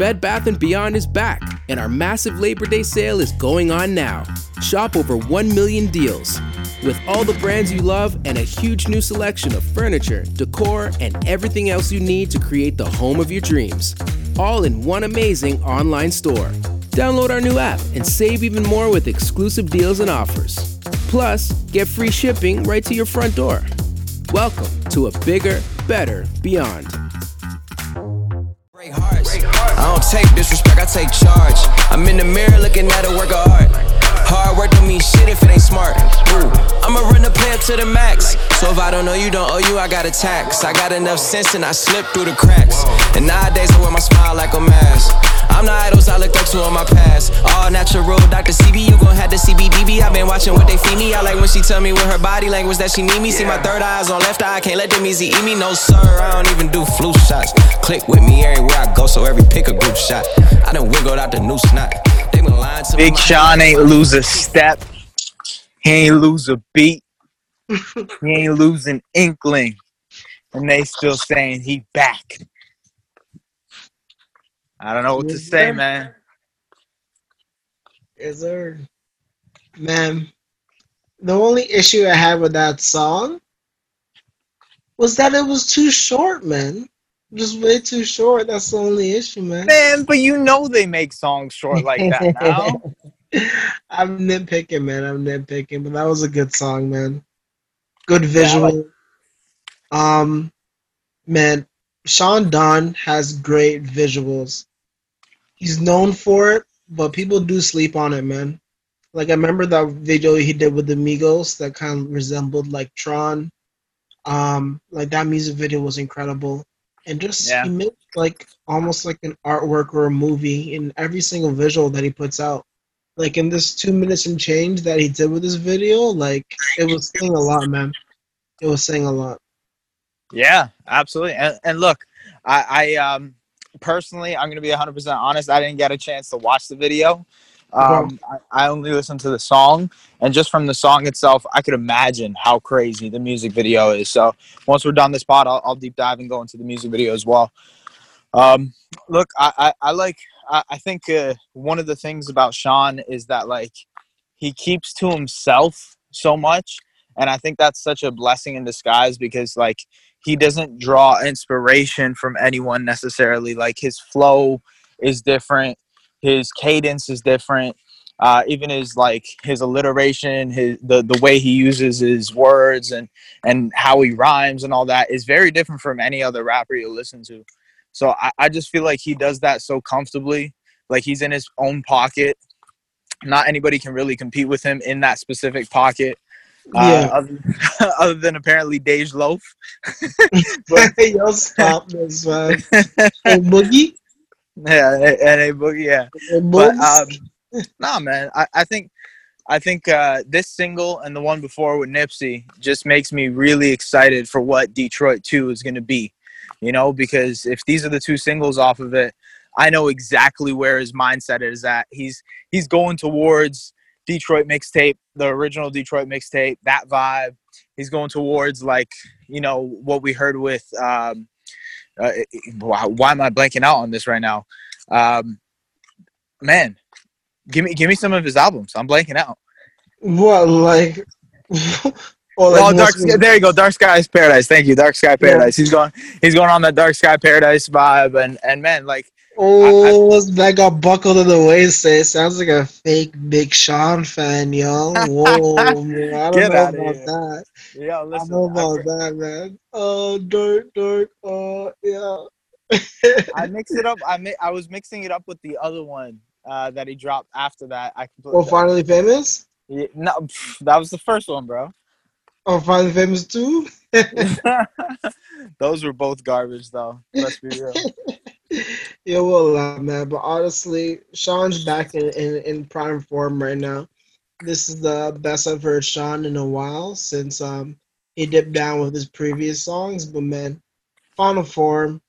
Bed Bath & Beyond is back, and our massive Labor Day sale is going on now. Shop over 1 million deals. With all the brands you love and a huge new selection of furniture, decor, and everything else you need to create the home of your dreams. All in one amazing online store. Download our new app and save even more with exclusive deals and offers. Plus, get free shipping right to your front door. Welcome to a bigger, better beyond. Take disrespect, I take charge. I'm in the mirror looking at a work of art. Hard work don't mean shit if it ain't smart. Ooh, I'ma run the play up to the max. So if I don't know you, don't owe you, I got a tax. I got enough sense and I slip through the cracks. And nowadays I wear my smile like a mask. I'm the idols I look up to in my past. All natural, Dr. CB, you gon' have the CBDB. I've been watching what they feed me. I like when she tell me with her body language that she need me. See my third eye's on left eye, I can't let them easy eat me. No sir, I don't even do flu shots. Click with me everywhere I go, so every pick a group shot. I done wiggled out the new snot. They been lying to Big. Sean ain't lose a step. He ain't lose a beat. he ain't losing inkling. And they still saying he back. I don't know what to Yes, say, sir. man. Yes, sir. Man, the only issue I had with that song was that it was too short, man. Just way too short. That's the only issue, man. Man, but you know they make songs short like that now. I'm nitpicking, man. I'm nitpicking, but that was a good song, man. Good Yeah, I visual. um, man, Sean Don has great visuals. He's known for it, but people do sleep on it, man. Like I remember that video he did with the Migos that kind of resembled like Tron. Um, like that music video was incredible, and just Yeah. he made like almost like an artwork or a movie in every single visual that he puts out. Like in this two minutes and change that he did with this video, like it was saying a lot, man. It was saying a lot. Yeah, absolutely. And, and look, I, I um personally, I'm gonna be 100 percent honest. I didn't get a chance to watch the video. Um, I, I only listened to the song, and just from the song itself, I could imagine how crazy the music video is. So once we're done this pod, I'll, I'll deep dive and go into the music video as well. Um, look, I, I, I like. I, I think uh, one of the things about Sean is that like he keeps to himself so much, and I think that's such a blessing in disguise because like he doesn't draw inspiration from anyone necessarily. Like his flow is different, his cadence is different. Uh, even his like his alliteration, his the the way he uses his words and and how he rhymes and all that is very different from any other rapper you listen to. So I, I just feel like he does that so comfortably. Like he's in his own pocket. Not anybody can really compete with him in that specific pocket. Uh, Yeah. other, other than apparently Dej Loaf. but, Yo, stop this, man. Hey, Boogie. yeah, and, and a boogie, yeah. Hey, But um, nah, man. I, I think I think uh, this single and the one before with Nipsey just makes me really excited for what Detroit Two is going to be. You know, because if these are the two singles off of it, I know exactly where his mindset is at. He's he's going towards Detroit mixtape, the original Detroit mixtape, that vibe. He's going towards like you know what we heard with. Um, uh, why, why am I blanking out on this right now? Um, man, give me give me some of his albums. I'm blanking out. what, like, like oh, Dark Sky, there you go. Dark Skies Paradise. Thank you, Dark Sky Paradise. He's going he's going on that Dark Sky Paradise vibe, and and man, like Oh, that got buckled in the waist. It sounds like a fake Big Sean fan, yo. Whoa, man. I don't Get know about here. that. yeah, I listen, don't know I, about that, man. Oh, dirt, dirt. Oh, yeah. I mixed it up. I mi- I was mixing it up with the other one uh, that he dropped after that. I completely oh, finally famous. Yeah, no, pff, that was the first one, bro. Oh, finally famous too. Those were both garbage, though. Let's be real. Yeah, will uh, man. But honestly, Sean's back in, in, in prime form right now. This is the best I've heard Sean in a while since um he dipped down with his previous songs. But man, final form,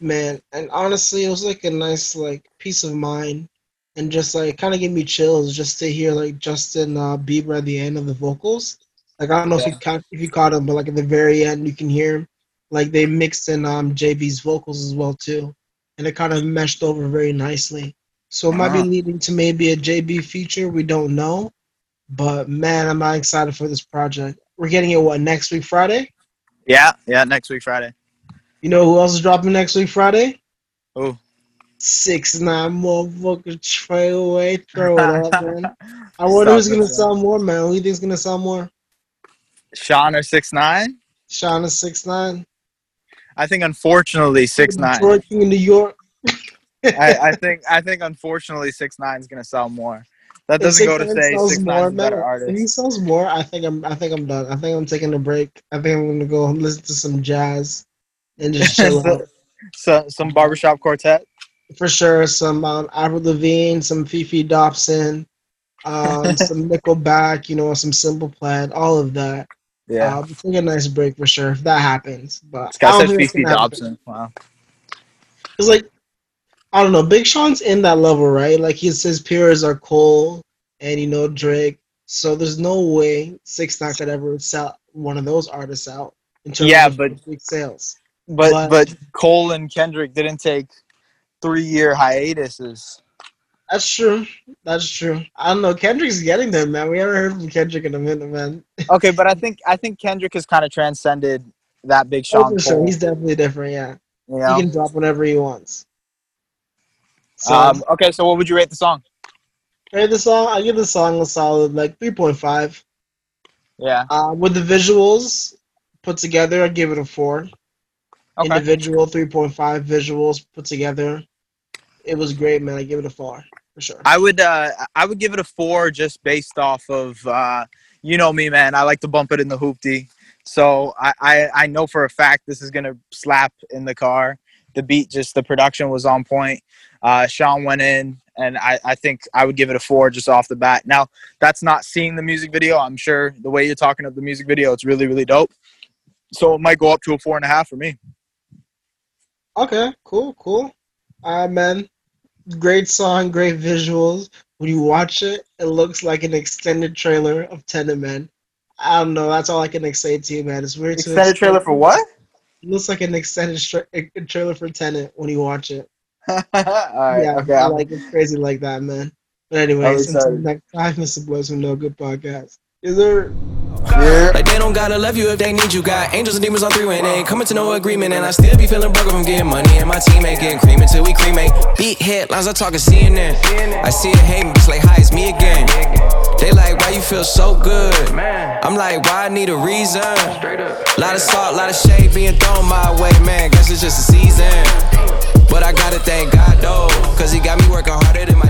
man. And honestly, it was like a nice like peace of mind, and just like kind of gave me chills just to hear like Justin uh, Bieber at the end of the vocals. Like I don't know if you caught if you caught him, but like at the very end, you can hear him. Like they mixed in um JB's vocals as well too and it kind of meshed over very nicely. So it might be leading to maybe a JB feature. We don't know, but man, I'm not excited for this project. We're getting it what next week Friday. Yeah, yeah, next week Friday. You know who else is dropping next week Friday? Who? Six nine motherfucker Trey away, throw it up, man. I wonder who's gonna sell more, man. Who you think's gonna sell more? Sean or six nine? Shauna six nine. I think unfortunately six nine. Detroit King in New York. I, I think I think unfortunately six nine is gonna sell more. That doesn't go to say six nine is better man, If he sells more, I think I'm. I think I'm done. I think I'm taking a break. I think I'm gonna go listen to some jazz and just chill out. So some barbershop quartet. For sure, some um, Avril Lavigne, some Fefe Dobson, um, some Nickelback. You know, some Simple Plan, all of that. Yeah. Um, take a nice break for sure if that happens. But this guy I don't said it's Fefe. Dobson. Wow. It's like I don't know. Big Sean's in that level, right? Like his his peers are Cole and you know Drake. So there's no way Six Nine could ever sell one of those artists out in terms Yeah, of but- big sales. But But- but Cole and Kendrick didn't take three year hiatuses. That's true. That's true. I don't know. Kendrick's getting there, man. We haven't heard from Kendrick in a minute, man. Okay, but I think I think Kendrick has kind of transcended that Big Oh, Sean for sure. He's definitely different. Yeah, you know? he can drop whenever he wants. So, um, okay, so what would you rate the song? rate the song. I give the song a solid like three point five. Yeah. Uh, with the visuals put together, I give it a four. Okay. Individual 3.5 visuals put together. It was great, man. I give it a four for sure. I would uh I would give it a four just based off of uh you know me man. I like to bump it in the hoopty so I, I I know for a fact this is gonna slap in the car. The beat just the production was on point. Uh Sean went in and I I think I would give it a four just off the bat. Now that's not seeing the music video. I'm sure the way you're talking of the music video it's really really dope. So it might go up to a four and a half for me. Okay, cool, cool. All right, man. Great song, great visuals. When you watch it, it looks like an extended trailer of Tenet, man. I don't know. That's all I can say to you, man. It's weird. to extended trailer for what It looks like an extended trailer for Tenet when you watch it. all right yeah, okay I'm- like it's crazy like that, man. But anyway, until next time, Mr. Boys from No Good Podcast. Is there? Like they don't gotta love you if they need you. Got angels and demons on three when they ain't coming to no agreement. And I still be feeling broke if I'm getting money. And my team ain't getting cream until we cremate. Beat headlines, I talk talking CNN. I see it hating, it's like, hi, it's me again. They like, why you feel so good? I'm like, why I need a reason? A lot of salt, lot of shade being thrown my way, man. Guess it's just a season. But I gotta thank God though, cause he got me working harder than my